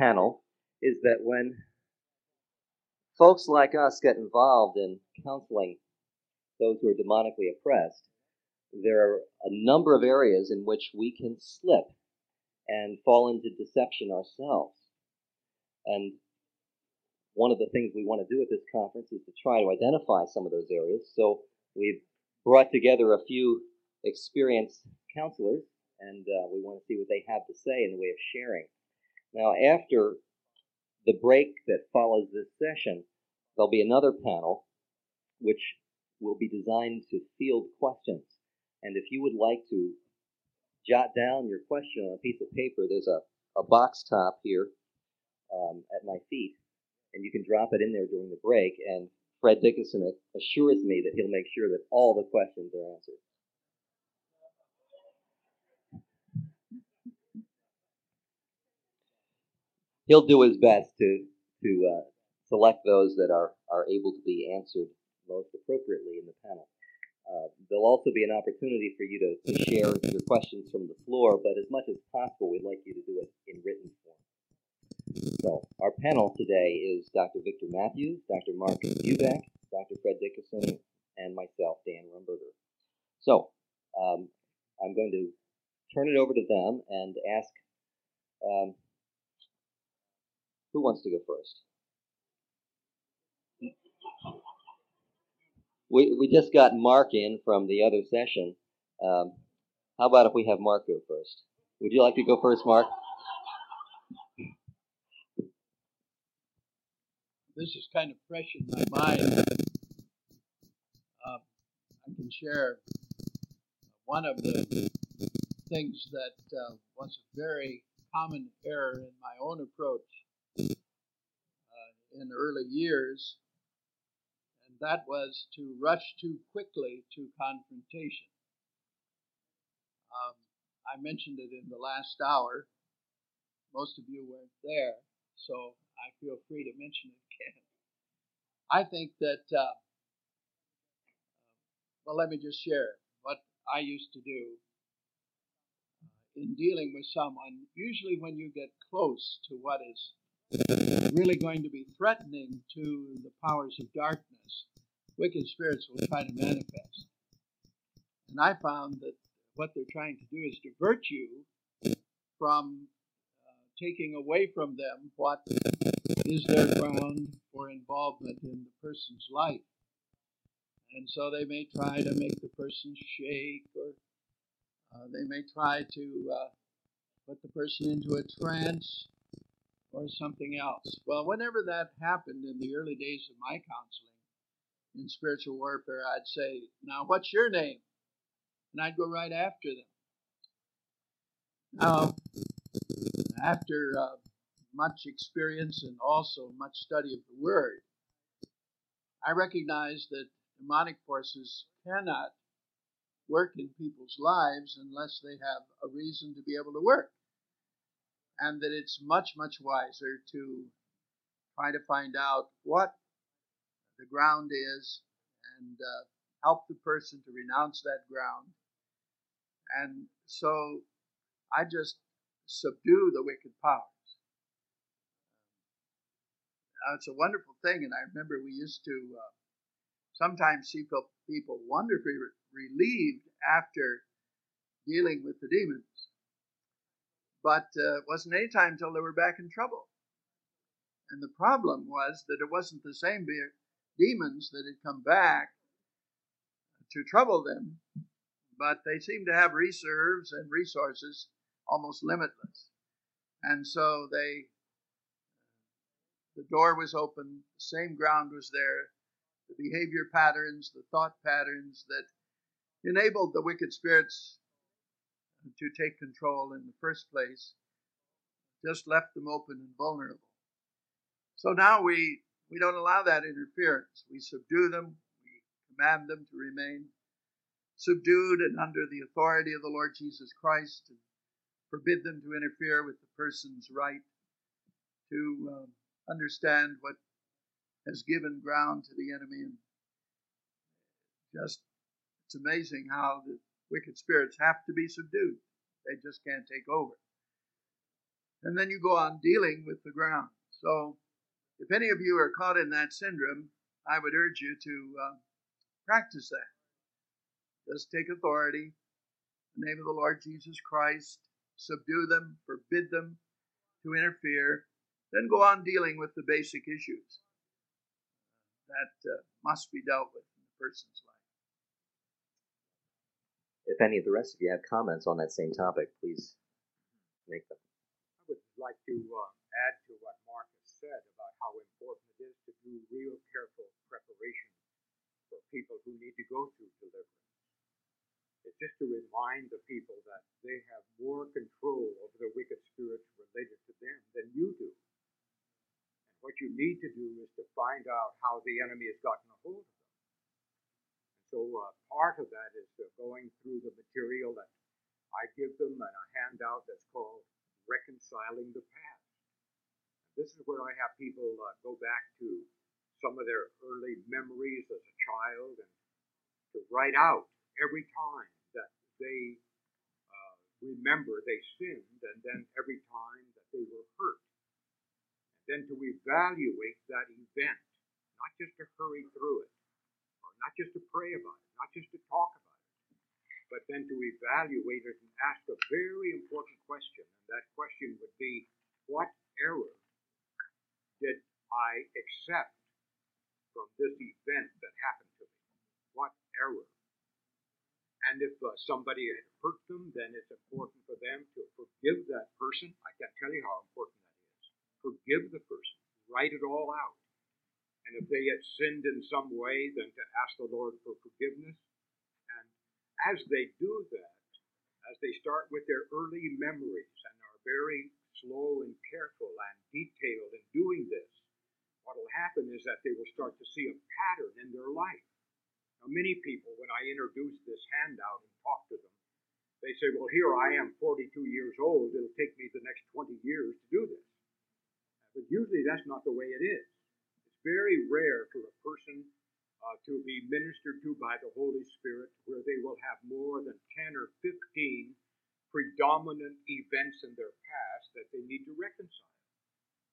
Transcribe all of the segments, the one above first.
panel is that when folks like us get involved in counseling those who are demonically oppressed, there are a number of areas in which we can slip and fall into deception ourselves. And one of the things we want to do at this conference is to try to identify some of those areas. So we've brought together a few experienced counselors, and uh, we want to see what they have to say in the way of sharing. Now, after the break that follows this session, there'll be another panel which will be designed to field questions. And if you would like to jot down your question on a piece of paper, there's a, a box top here um, at my feet, and you can drop it in there during the break. And Fred Dickason assures me that he'll make sure that all the questions are answered. He'll do his best to to uh, select those that are are able to be answered most appropriately in the panel. Uh, there'll also be an opportunity for you to, to share your questions from the floor, but as much as possible, we'd like you to do it in written form. So, our panel today is Dr. Victor Matthes, Dr. Mark Bubeck, Dr. Fred Dickason, and myself, Dan Rumberger. So, um, I'm going to turn it over to them and ask um, who wants to go first? We, we just got Mark in from the other session. Um, how about if we have Mark go first? Would you like to go first, Mark? This is kind of fresh in my mind. Uh, I can share one of the things that uh, was a very common error in my own approach in early years and that was to rush too quickly to confrontation. Um, I mentioned it in the last hour. Most of you weren't there, so I feel free to mention it again. I think that, uh, well, let me just share what I used to do uh, in dealing with someone. Usually, when you get close to what is really going to be threatening to the powers of darkness, wicked spirits will try to manifest. And I found that what they're trying to do is divert you from uh, taking away from them what is their ground for involvement in the person's life. And so they may try to make the person shake, or uh, they may try to uh, put the person into a trance or something else. Well, whenever that happened in the early days of my counseling, in spiritual warfare, I'd say, Now, what's your name? And I'd go right after them. Now, after uh, much experience and also much study of the Word, I recognize that demonic forces cannot work in people's lives unless they have a reason to be able to work. And that it's much, much wiser to try to find out what the ground is and uh, help the person to renounce that ground. And so I just subdue the wicked powers. Now, it's a wonderful thing, and I remember we used to uh, sometimes see people wonderfully relieved after dealing with the demons. But uh, it wasn't any time until they were back in trouble. And the problem was that it wasn't the same demons that had come back to trouble them, but they seemed to have reserves and resources almost limitless. And so they, the door was open, the same ground was there, the behavior patterns, the thought patterns that enabled the wicked spirits to take control in the first place just left them open and vulnerable. So now we we don't allow that interference. We subdue them, we command them to remain subdued and under the authority of the Lord Jesus Christ, and forbid them to interfere with the person's right to um, understand what has given ground to the enemy. And just, it's amazing how the wicked spirits have to be subdued. They just can't take over. And then you go on dealing with the ground. So, if any of you are caught in that syndrome, I would urge you to uh, practice that. Just take authority, the name of the Lord Jesus Christ, subdue them, forbid them to interfere, then go on dealing with the basic issues that uh, must be dealt with in a person's life. If any of the rest of you have comments on that same topic, please make them. I would like to uh, add to what Mark has said about how important it is to do real careful preparation for people who need to go through deliverance. It's just to remind the people that they have more control over the wicked spirits related to them than you do. And what you need to do is to find out how the enemy has gotten a hold of so uh, part of that is uh, going through the material that I give them and a handout that's called Reconciling the Past. This is where I have people uh, go back to some of their early memories as a child and to write out every time that they uh, remember they sinned, and then every time that they were hurt. And then to evaluate that event, not just to hurry through it, not just to pray about it, not just to talk about it, but then to evaluate it and ask a very important question. And that question would be, what error did I accept from this event that happened to me? What error? And if uh, somebody had hurt them, then it's important for them to forgive that person. I can't tell you how important that is. Forgive the person. Write it all out. And if they had sinned in some way, then to ask the Lord for forgiveness. And as they do that, as they start with their early memories and are very slow and careful and detailed in doing this, what will happen is that they will start to see a pattern in their life. Now, many people, when I introduce this handout and talk to them, they say, Well, here I am, 42 years old. It'll take me the next 20 years to do this. But usually that's not the way it is. Very rare for a person uh, to be ministered to by the Holy Spirit where they will have more than 10 or 15 predominant events in their past that they need to reconcile.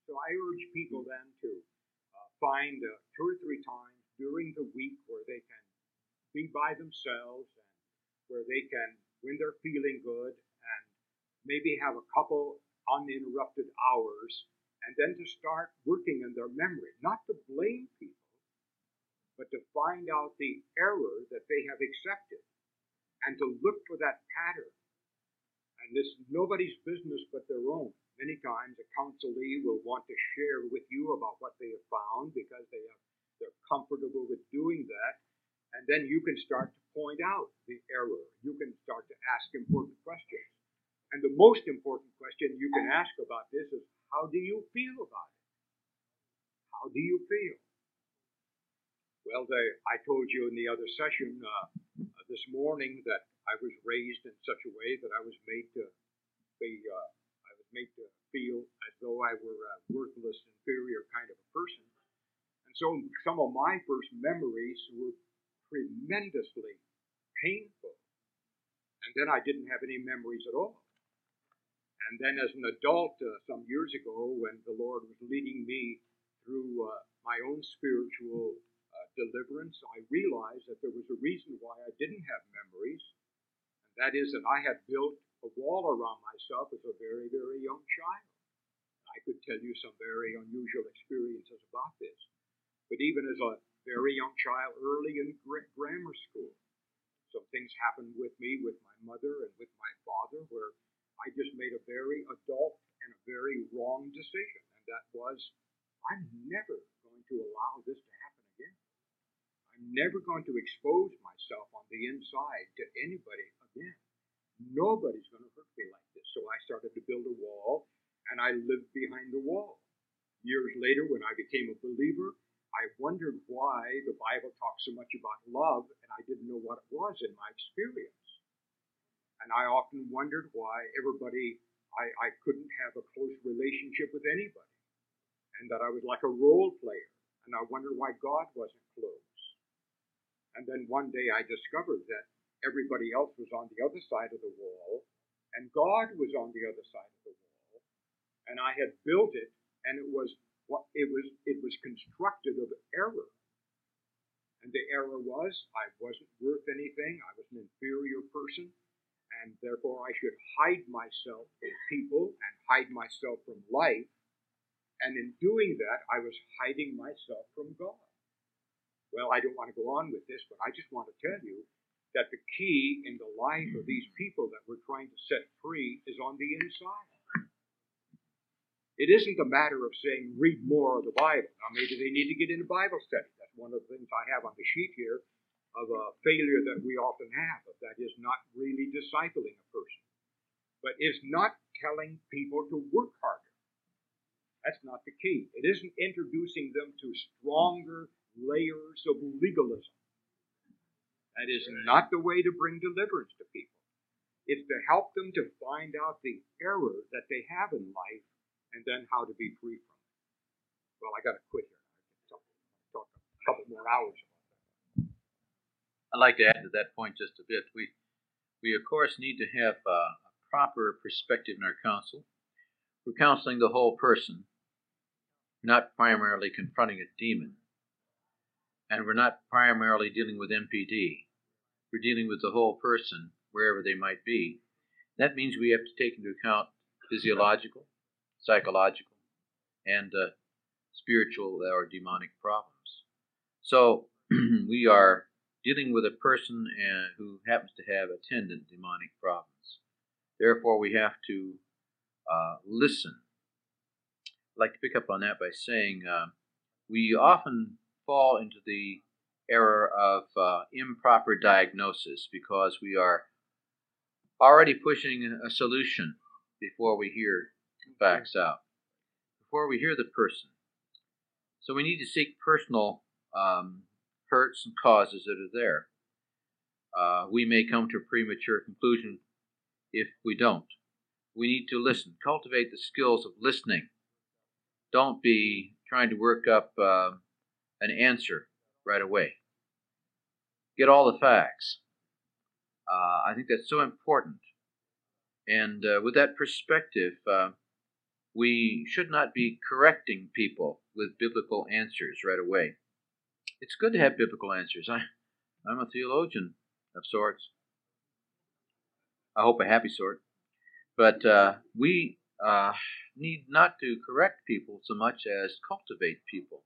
So I urge people then to uh, find uh, two or three times during the week where they can be by themselves and where they can, when they're feeling good, and maybe have a couple uninterrupted hours, and then to start working in their memory, not to blame people, but to find out the error that they have accepted and to look for that pattern. And this is nobody's business but their own. Many times a counselee will want to share with you about what they have found because they have they're comfortable with doing that. And then you can start to point out the error. You can start to ask important questions. And the most important question you can ask about this is how do you feel about it? How do you feel? Well, they, I told you in the other session uh, uh, this morning that I was raised in such a way that I was made to be, uh, I was made to feel as though I were a worthless, inferior kind of a person. And so some of my first memories were tremendously painful. And then I didn't have any memories at all. And then as an adult, uh, some years ago, when the Lord was leading me through uh, my own spiritual uh, deliverance, I realized that there was a reason why I didn't have memories. And that is that I had built a wall around myself as a very, very young child. I could tell you some very unusual experiences about this. But even as a very young child, early in grammar school. Some things happened with me, with my mother, and with my father, where I just made a very adult and a very wrong decision. And that was, I'm never going to allow this to happen again. I'm never going to expose myself on the inside to anybody again. Nobody's going to hurt me like this. So I started to build a wall, and I lived behind the wall. Years later, when I became a believer, I wondered why the Bible talks so much about love, and I didn't know what it was in my experience. And I often wondered why everybody, I, I couldn't have a close relationship with anybody, and that I was like a role player, and I wondered why God wasn't close. And then one day I discovered that everybody else was on the other side of the wall, and God was on the other side of the wall. and I had built it, and it was what it was it was constructed of error. And the error was I wasn't worth anything. I was an inferior person, and therefore I should hide myself from people and hide myself from life. And in doing that, I was hiding myself from God. Well, I don't want to go on with this, but I just want to tell you that the key in the life of these people that we're trying to set free is on the inside. It isn't a matter of saying, read more of the Bible. Now, maybe they need to get into Bible study. That's one of the things I have on the sheet here of a failure that we often have, of that is not really discipling a person, but is not telling people to work harder. That's not the key. It isn't introducing them to stronger layers of legalism. That is not the way to bring deliverance to people. It's to help them to find out the error that they have in life and then how to be free from it. Well, I got to quit here. I can talk, talk a couple more hours. I'd like to add to that point just a bit. We, we of course, need to have a proper perspective in our counsel. We're counseling the whole person, not primarily confronting a demon. And we're not primarily dealing with MPD. We're dealing with the whole person, wherever they might be. That means we have to take into account physiological, psychological, and uh, spiritual or demonic problems. So we are dealing with a person uh, who happens to have attendant demonic problems. Therefore, we have to uh, listen. I'd like to pick up on that by saying uh, we often fall into the error of uh, improper diagnosis because we are already pushing a solution before we hear facts out, before we hear the person. So we need to seek personal um, hurts and causes that are there. Uh, we may come to a premature conclusion if we don't. We need to listen, cultivate the skills of listening. Don't be trying to work up uh, an answer right away. Get all the facts. Uh, I think that's so important. And uh, with that perspective, uh, we should not be correcting people with biblical answers right away. It's good to have biblical answers. I, I'm a theologian of sorts. I hope a happy sort. But uh, we uh, need not to correct people so much as cultivate people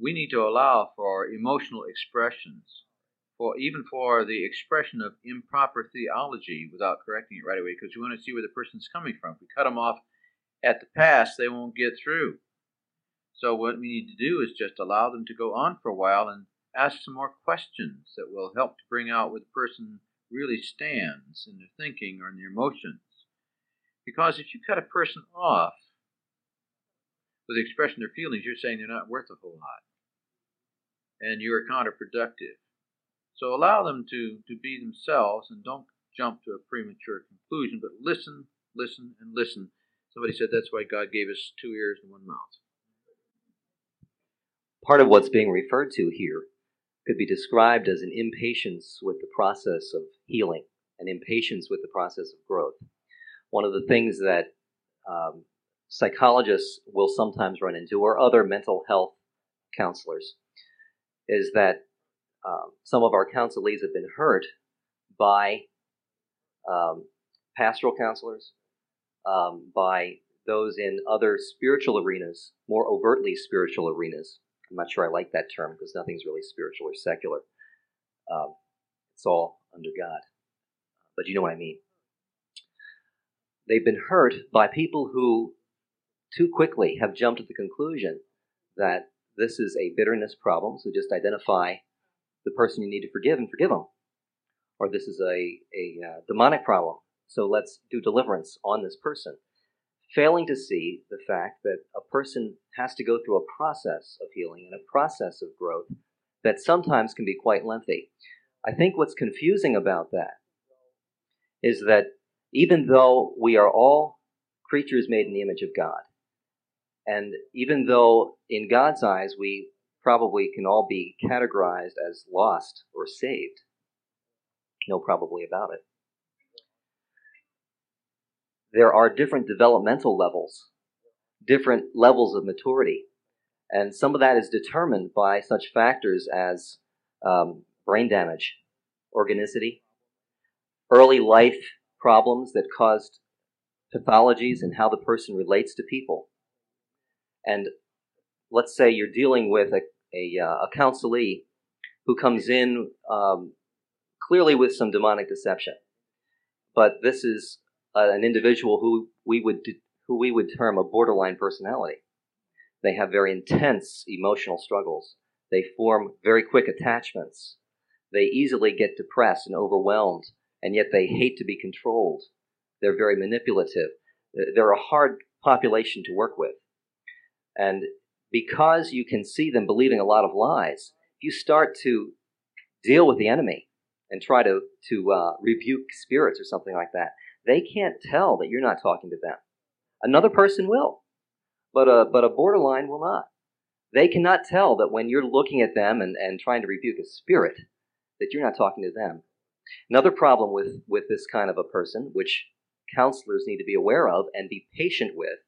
we need to allow for emotional expressions, for even for the expression of improper theology without correcting it right away, because we want to see where the person's coming from. If we cut them off at the pass, they won't get through. So what we need to do is just allow them to go on for a while and ask some more questions that will help to bring out where the person really stands in their thinking or in their emotions. Because if you cut a person off with the expression of their feelings, you're saying they're not worth a whole lot and you are counterproductive. So allow them to, to be themselves and don't jump to a premature conclusion, but listen, listen, and listen. Somebody said that's why God gave us two ears and one mouth. Part of what's being referred to here could be described as an impatience with the process of healing, an impatience with the process of growth. One of the things that um, psychologists will sometimes run into, or other mental health counselors, is that um, some of our counselees have been hurt by um, pastoral counselors, um, by those in other spiritual arenas, more overtly spiritual arenas. I'm not sure I like that term because nothing's really spiritual or secular. Um, it's all under God. But you know what I mean. They've been hurt by people who too quickly have jumped to the conclusion that this is a bitterness problem, so just identify the person you need to forgive and forgive them. Or this is a, a uh, demonic problem, so let's do deliverance on this person. Failing to see the fact that a person has to go through a process of healing and a process of growth that sometimes can be quite lengthy. I think what's confusing about that is that even though we are all creatures made in the image of God, and even though in God's eyes we probably can all be categorized as lost or saved, no probably about it. There are different developmental levels, different levels of maturity. And some of that is determined by such factors as um, brain damage, organicity, early life problems that caused pathologies and how the person relates to people. And let's say you're dealing with a, a, uh, a counselee who comes in um, clearly with some demonic deception. But this is uh, an individual who we would who we would term a borderline personality. They have very intense emotional struggles. They form very quick attachments. They easily get depressed and overwhelmed, and yet they hate to be controlled. They're very manipulative. They're a hard population to work with. And because you can see them believing a lot of lies, you start to deal with the enemy and try to, to uh, rebuke spirits or something like that, they can't tell that you're not talking to them. Another person will, but a, but a borderline will not. They cannot tell that when you're looking at them and, and trying to rebuke a spirit, that you're not talking to them. Another problem with, with this kind of a person, which counselors need to be aware of and be patient with,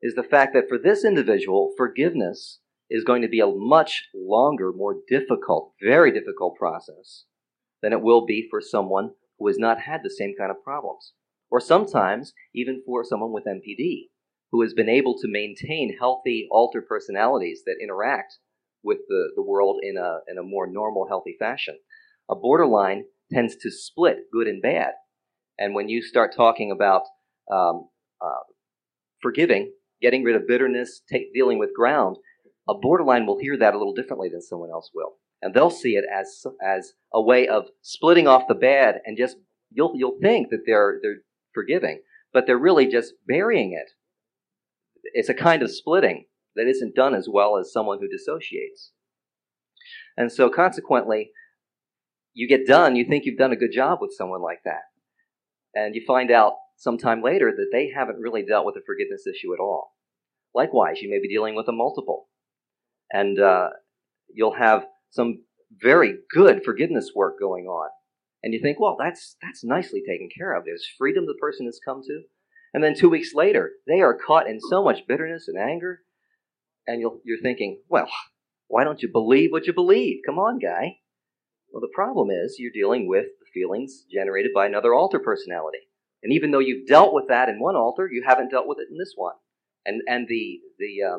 is the fact that for this individual, forgiveness is going to be a much longer, more difficult, very difficult process than it will be for someone who has not had the same kind of problems. Or sometimes even for someone with MPD, who has been able to maintain healthy alter personalities that interact with the, the world in a, in a more normal, healthy fashion. A borderline tends to split good and bad. And when you start talking about um, uh, forgiving, getting rid of bitterness, take, dealing with ground, a borderline will hear that a little differently than someone else will, and they'll see it as as a way of splitting off the bad and just you'll you'll think that they're they're forgiving, but they're really just burying it. It's a kind of splitting that isn't done as well as someone who dissociates. And so consequently, you get done, you think you've done a good job with someone like that. And you find out sometime later that they haven't really dealt with the forgiveness issue at all. Likewise, you may be dealing with a multiple and uh, you'll have some very good forgiveness work going on. And you think, well, that's that's nicely taken care of. There's freedom the person has come to, and then two weeks later, they are caught in so much bitterness and anger, and you you're thinking, well, why don't you believe what you believe? Come on, guy. Well, the problem is you're dealing with the feelings generated by another alter personality. And even though you've dealt with that in one alter, you haven't dealt with it in this one. And and the the uh,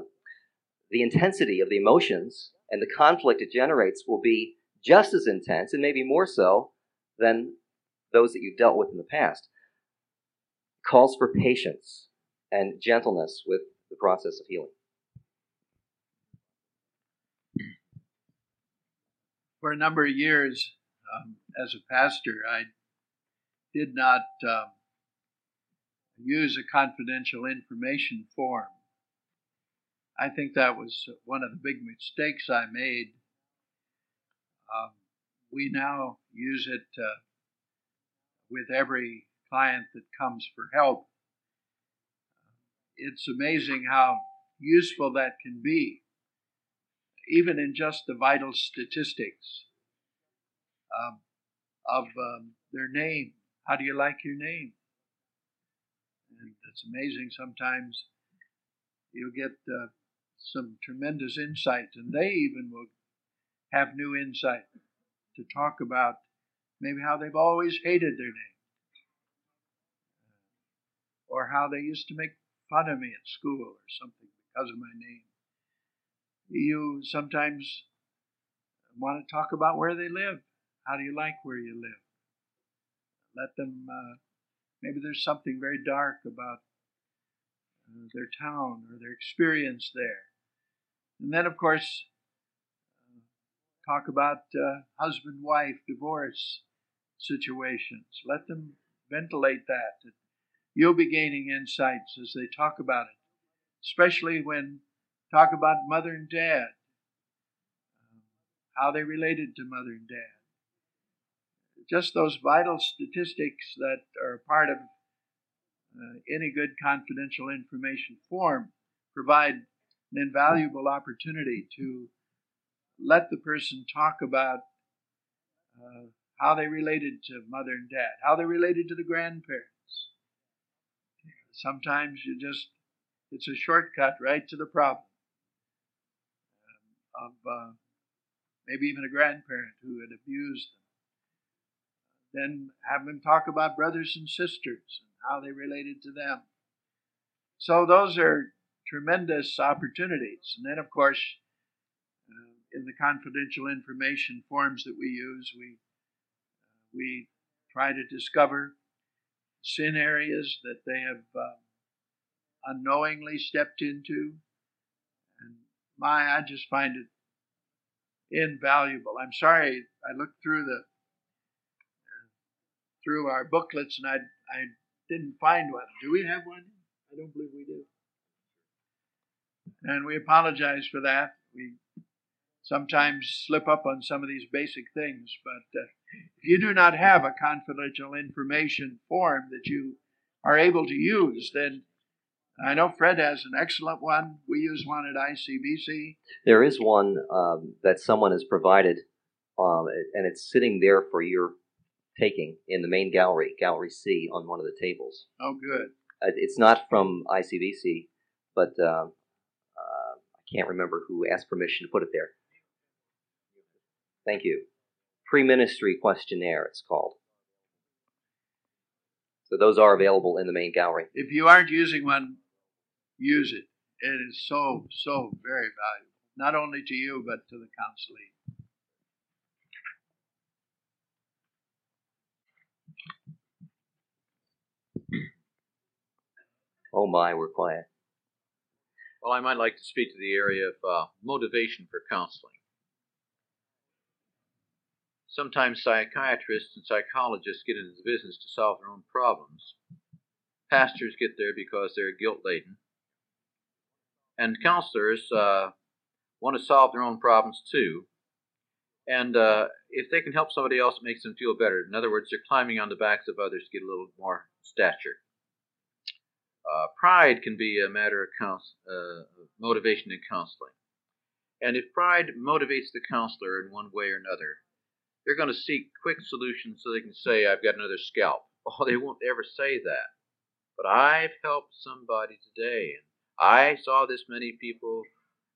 the intensity of the emotions and the conflict it generates will be just as intense and maybe more so than those that you've dealt with in the past. It Calls for patience and gentleness with the process of healing. For a number of years, um, as a pastor, I did not um, use a confidential information form I think that was one of the big mistakes I made. Um, we now use it uh, with every client that comes for help. It's amazing how useful that can be, even in just the vital statistics um, of um, their name. How do you like your name? And it's amazing sometimes you'll get uh, some tremendous insights, and they even will have new insight to talk about maybe how they've always hated their name, or how they used to make fun of me at school or something because of my name. You sometimes want to talk about where they live. How do you like where you live? Let them, uh, maybe there's something very dark about uh, their town or their experience there. And then, of course, talk about uh, husband wife divorce situations. Let them ventilate that. You'll be gaining insights as they talk about it, especially when talk about mother and dad, how they related to mother and dad. Just those vital statistics that are part of uh, any good confidential information form provide an invaluable opportunity to let the person talk about uh, how they related to mother and dad, how they related to the grandparents, sometimes you just, it's a shortcut right to the problem um, of uh, maybe even a grandparent who had abused them. Then have them talk about brothers and sisters and how they related to them. So those are tremendous opportunities. And then, of course, uh, in the confidential information forms that we use, we we try to discover sin areas that they have uh, unknowingly stepped into. And my, I just find it invaluable. I'm sorry, I looked through the through our booklets and I I didn't find one. Do we have one? I don't believe we do. And we apologize for that. We sometimes slip up on some of these basic things, but uh, if you do not have a confidential information form that you are able to use, then I know Fred has an excellent one. We use one at ICBC. There is one um, that someone has provided, um, and it's sitting there for your taking in the main gallery, Gallery C, on one of the tables. Oh, good. Uh, it's not from ICBC, but uh, can't remember who asked permission to put it there. Thank you. Pre ministry questionnaire, it's called. So those are available in the main gallery. If you aren't using one, use it. It is so, so very valuable, not only to you, but to the counselee. Oh my, we're quiet. Well, I might like to speak to the area of uh, motivation for counseling. Sometimes psychiatrists and psychologists get into the business to solve their own problems. Pastors get there because they're guilt laden. And counselors uh, want to solve their own problems too. And uh, if they can help somebody else, it makes them feel better. In other words, they're climbing on the backs of others to get a little more stature. Uh, pride can be a matter of counsel, uh, motivation in counseling. And if pride motivates the counselor in one way or another, they're going to seek quick solutions so they can say, I've got another scalp. Oh, they won't ever say that. But I've helped somebody today, and I saw this many people,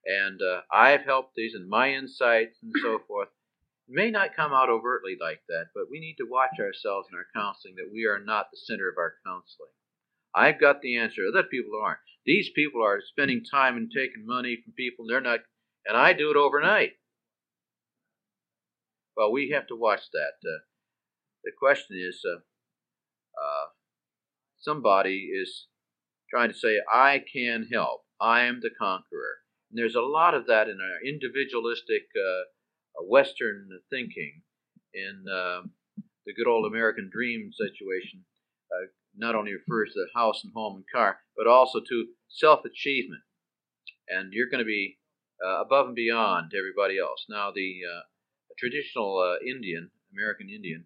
and uh, I've helped these, and my insights, and so forth. It may not come out overtly like that, but we need to watch ourselves in our counseling that we are not the center of our counseling. I've got the answer. Other people aren't. These people are spending time and taking money from people, and they're not, and I do it overnight. Well, we have to watch that. Uh, the question is, uh, uh, somebody is trying to say, "I can help. I am the conqueror." And there's a lot of that in our individualistic uh, Western thinking, in uh, the good old American dream situation. Uh, not only refers to house and home and car, but also to self achievement. And you're going to be above and beyond everybody else. Now, the a traditional uh, Indian, American Indian,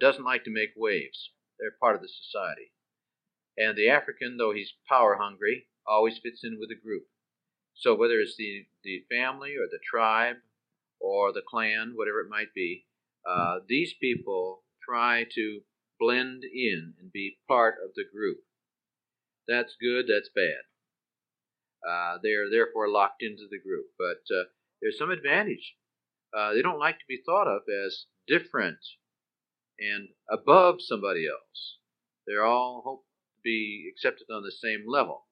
doesn't like to make waves. They're part of the society. And the African, though he's power hungry, always fits in with the group. So whether it's the, the family or the tribe or the clan, whatever it might be, uh, these people try to blend in and be part of the group. That's good, that's bad. Uh, they are therefore locked into the group. But uh, there's some advantage uh, they don't like to be thought of as different and above somebody else. They're all hope to be accepted on the same level.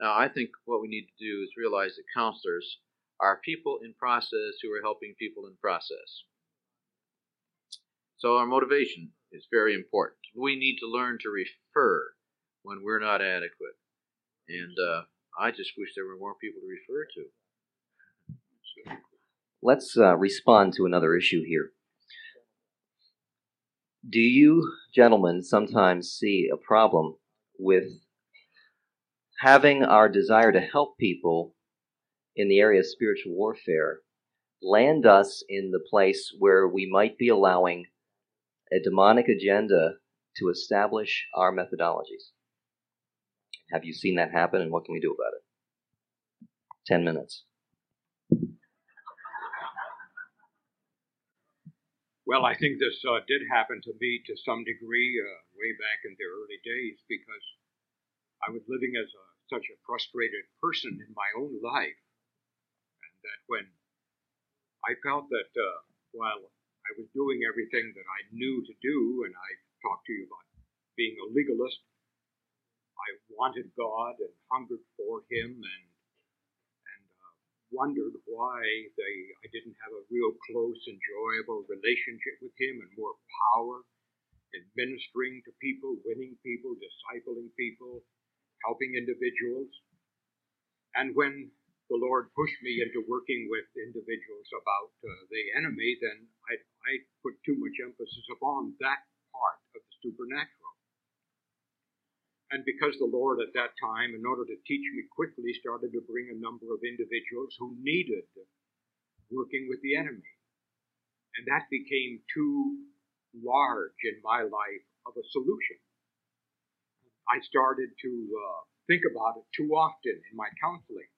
Now, I think what we need to do is realize that counselors are people in process who are helping people in process. So, our motivation is very important. We need to learn to refer when we're not adequate. And uh, I just wish there were more people to refer to. Let's uh, respond to another issue here. Do you, gentlemen, sometimes see a problem with having our desire to help people in the area of spiritual warfare land us in the place where we might be allowing a demonic agenda to establish our methodologies? Have you seen that happen, and what can we do about it? Ten minutes. Well, I think this uh, did happen to me to some degree uh, way back in the early days because I was living as a, such a frustrated person in my own life. And that when I felt that uh, while I was doing everything that I knew to do, and I talked to you about being a legalist, I wanted God and hungered for Him and and uh, wondered why they I didn't have a real close, enjoyable relationship with him and more power in ministering to people, winning people, discipling people, helping individuals. And when the Lord pushed me into working with individuals about uh, the enemy, then I, I put too much emphasis upon that part of the supernatural. And because the Lord at that time, in order to teach me quickly, started to bring a number of individuals who needed working with the enemy. And that became too large in my life of a solution. I started to uh, think about it too often in my counseling.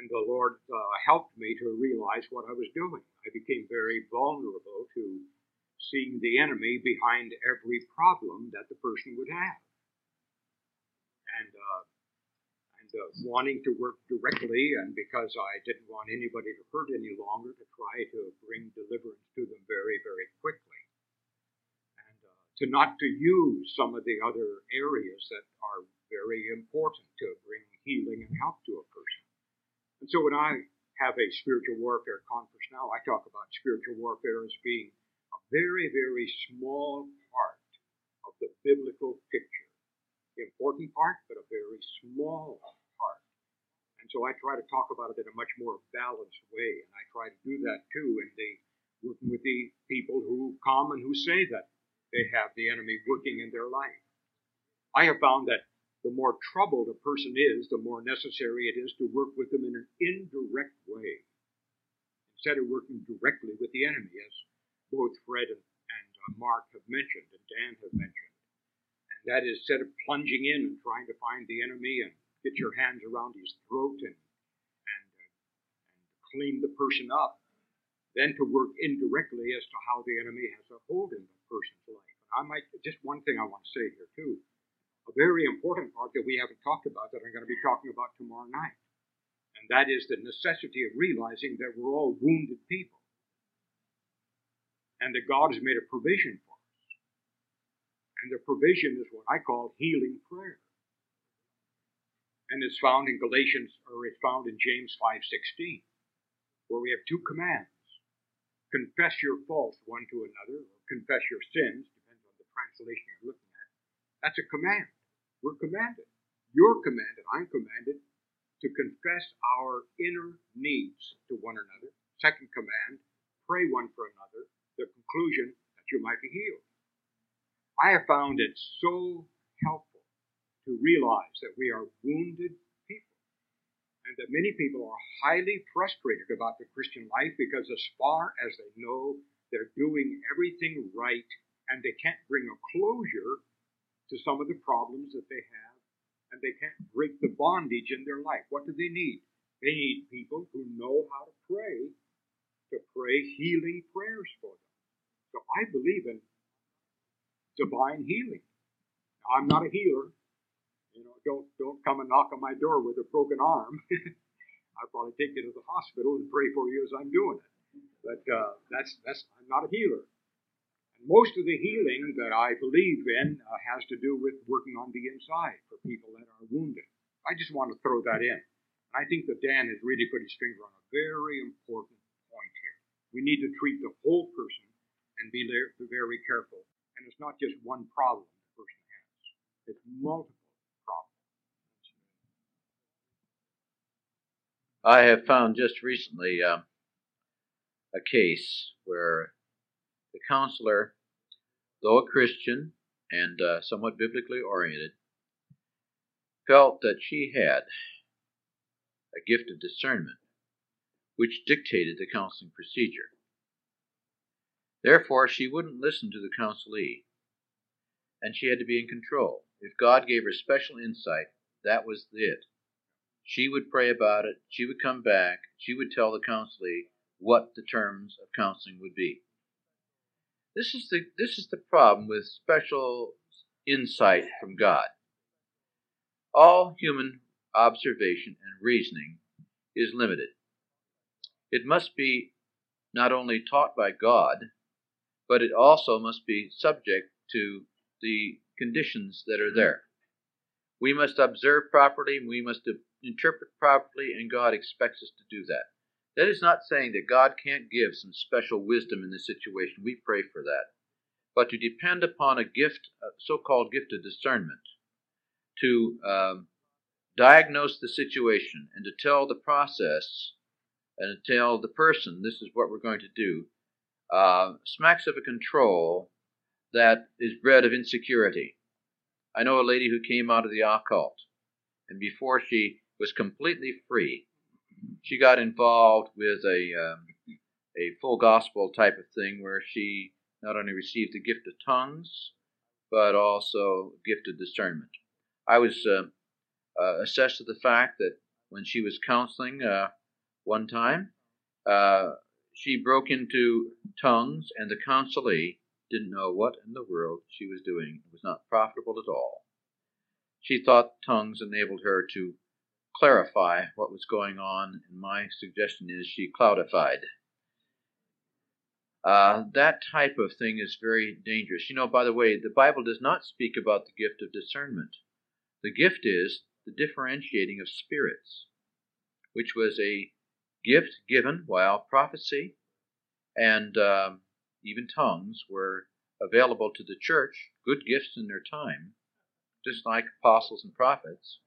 And the Lord uh, helped me to realize what I was doing. I became very vulnerable to seeing the enemy behind every problem that the person would have. And, uh, and uh, wanting to work directly, and because I didn't want anybody to hurt any longer, to try to bring deliverance to them very, very quickly. And uh, to not to use some of the other areas that are very important to bring healing and help to a person. And so when I have a spiritual warfare conference now, I talk about spiritual warfare as being a very, very small part of the biblical picture. Important part, but a very small part. And so I try to talk about it in a much more balanced way, and I try to do that too in the working with the people who come and who say that they have the enemy working in their life. I have found that the more troubled a person is, the more necessary it is to work with them in an indirect way instead of working directly with the enemy, as both Fred and, and uh, Mark have mentioned and Dan have mentioned. And that is instead of plunging in and trying to find the enemy and get your hands around his throat and and, uh, and clean the person up, then to work indirectly as to how the enemy has a hold in the person's life. And I might just one thing I want to say here too, a very important part that we haven't talked about that I'm going to be talking about tomorrow night, and that is the necessity of realizing that we're all wounded people and that God has made a provision for us. And the provision is what I call healing prayer. And it's found in Galatians, or it's found in James 5.16, where we have two commands. Confess your faults one to another, or confess your sins, depends on the translation you're looking at. That's a command. We're commanded. You're commanded, I'm commanded, to confess our inner needs to one another. Second command, pray one for another the conclusion that you might be healed. I have found it so helpful to realize that we are wounded people and that many people are highly frustrated about the Christian life because, as far as they know, they're doing everything right and they can't bring a closure to some of the problems that they have and they can't break the bondage in their life. What do they need? They need people who know how to pray to pray healing prayers for them. So I believe in divine healing. Now, I'm not a healer. You know, don't don't come and knock on my door with a broken arm. I'll probably take you to the hospital and pray for you as I'm doing it. But uh, that's that's I'm not a healer. Most of the healing that I believe in uh, has to do with working on the inside for people that are wounded. I just want to throw that in. I think that Dan has really put his finger on a very important point here. we need to treat the whole person and be very careful. And it's not just one problem the person has, it's multiple problems. I have found just recently uh, a case where counselor, though a Christian and uh, somewhat biblically oriented, felt that she had a gift of discernment which dictated the counseling procedure. Therefore, she wouldn't listen to the counselee, and she had to be in control. If God gave her special insight, that was it. She would pray about it, she would come back, she would tell the counselee what the terms of counseling would be. This is the this is the problem with special insight from God. All human observation and reasoning is limited. It must be not only taught by God, but it also must be subject to the conditions that are there. We must observe properly, we must interpret properly, and God expects us to do that. That is not saying that God can't give some special wisdom in the situation. We pray for that. But to depend upon a gift, a so-called gift of discernment, to um, diagnose the situation and to tell the process and to tell the person this is what we're going to do, uh, smacks of a control that is bred of insecurity. I know a lady who came out of the occult, and before she was completely free, she got involved with a um, a full gospel type of thing where she not only received the gift of tongues but also gift of discernment. I was uh, uh, assessed to the fact that when she was counseling uh, one time, uh, she broke into tongues, and the counselee didn't know what in the world she was doing. It was not profitable at all. She thought tongues enabled her to clarify what was going on, and my suggestion is she cloudified. Uh, that type of thing is very dangerous. You know, by the way, the Bible does not speak about the gift of discernment. The gift is the differentiating of spirits, which was a gift given while prophecy and um, even tongues were available to the church, good gifts in their time, just like apostles and prophets.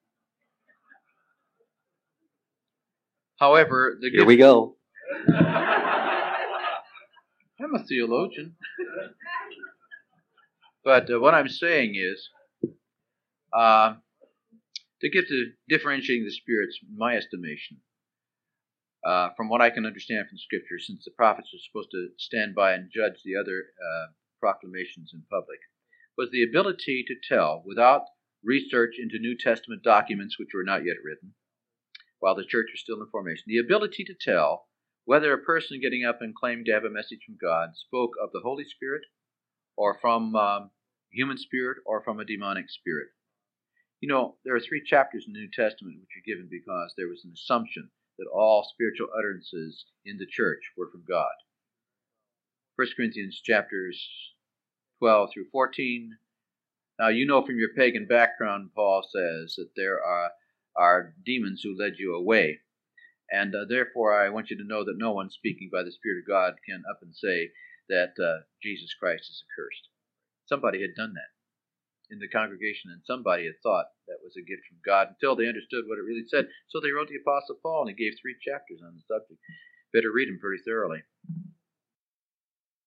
However, the Here we go. I'm a theologian. but uh, what I'm saying is, uh, to get to differentiating the spirits, in my estimation, uh, from what I can understand from Scripture, since the prophets are supposed to stand by and judge the other uh, proclamations in public, was the ability to tell, without research into New Testament documents which were not yet written, while the church was still in formation, the ability to tell whether a person getting up and claiming to have a message from God spoke of the Holy Spirit or from um, human spirit or from a demonic spirit. You know, there are three chapters in the New Testament which are given because there was an assumption that all spiritual utterances in the church were from God. 1 Corinthians chapters 12 through 14. Now, you know from your pagan background, Paul says, that there are are demons who led you away. And uh, therefore, I want you to know that no one speaking by the Spirit of God can up and say that uh, Jesus Christ is accursed. Somebody had done that in the congregation, and somebody had thought that was a gift from God until they understood what it really said. So they wrote the Apostle Paul, and he gave three chapters on the subject. Better read them pretty thoroughly.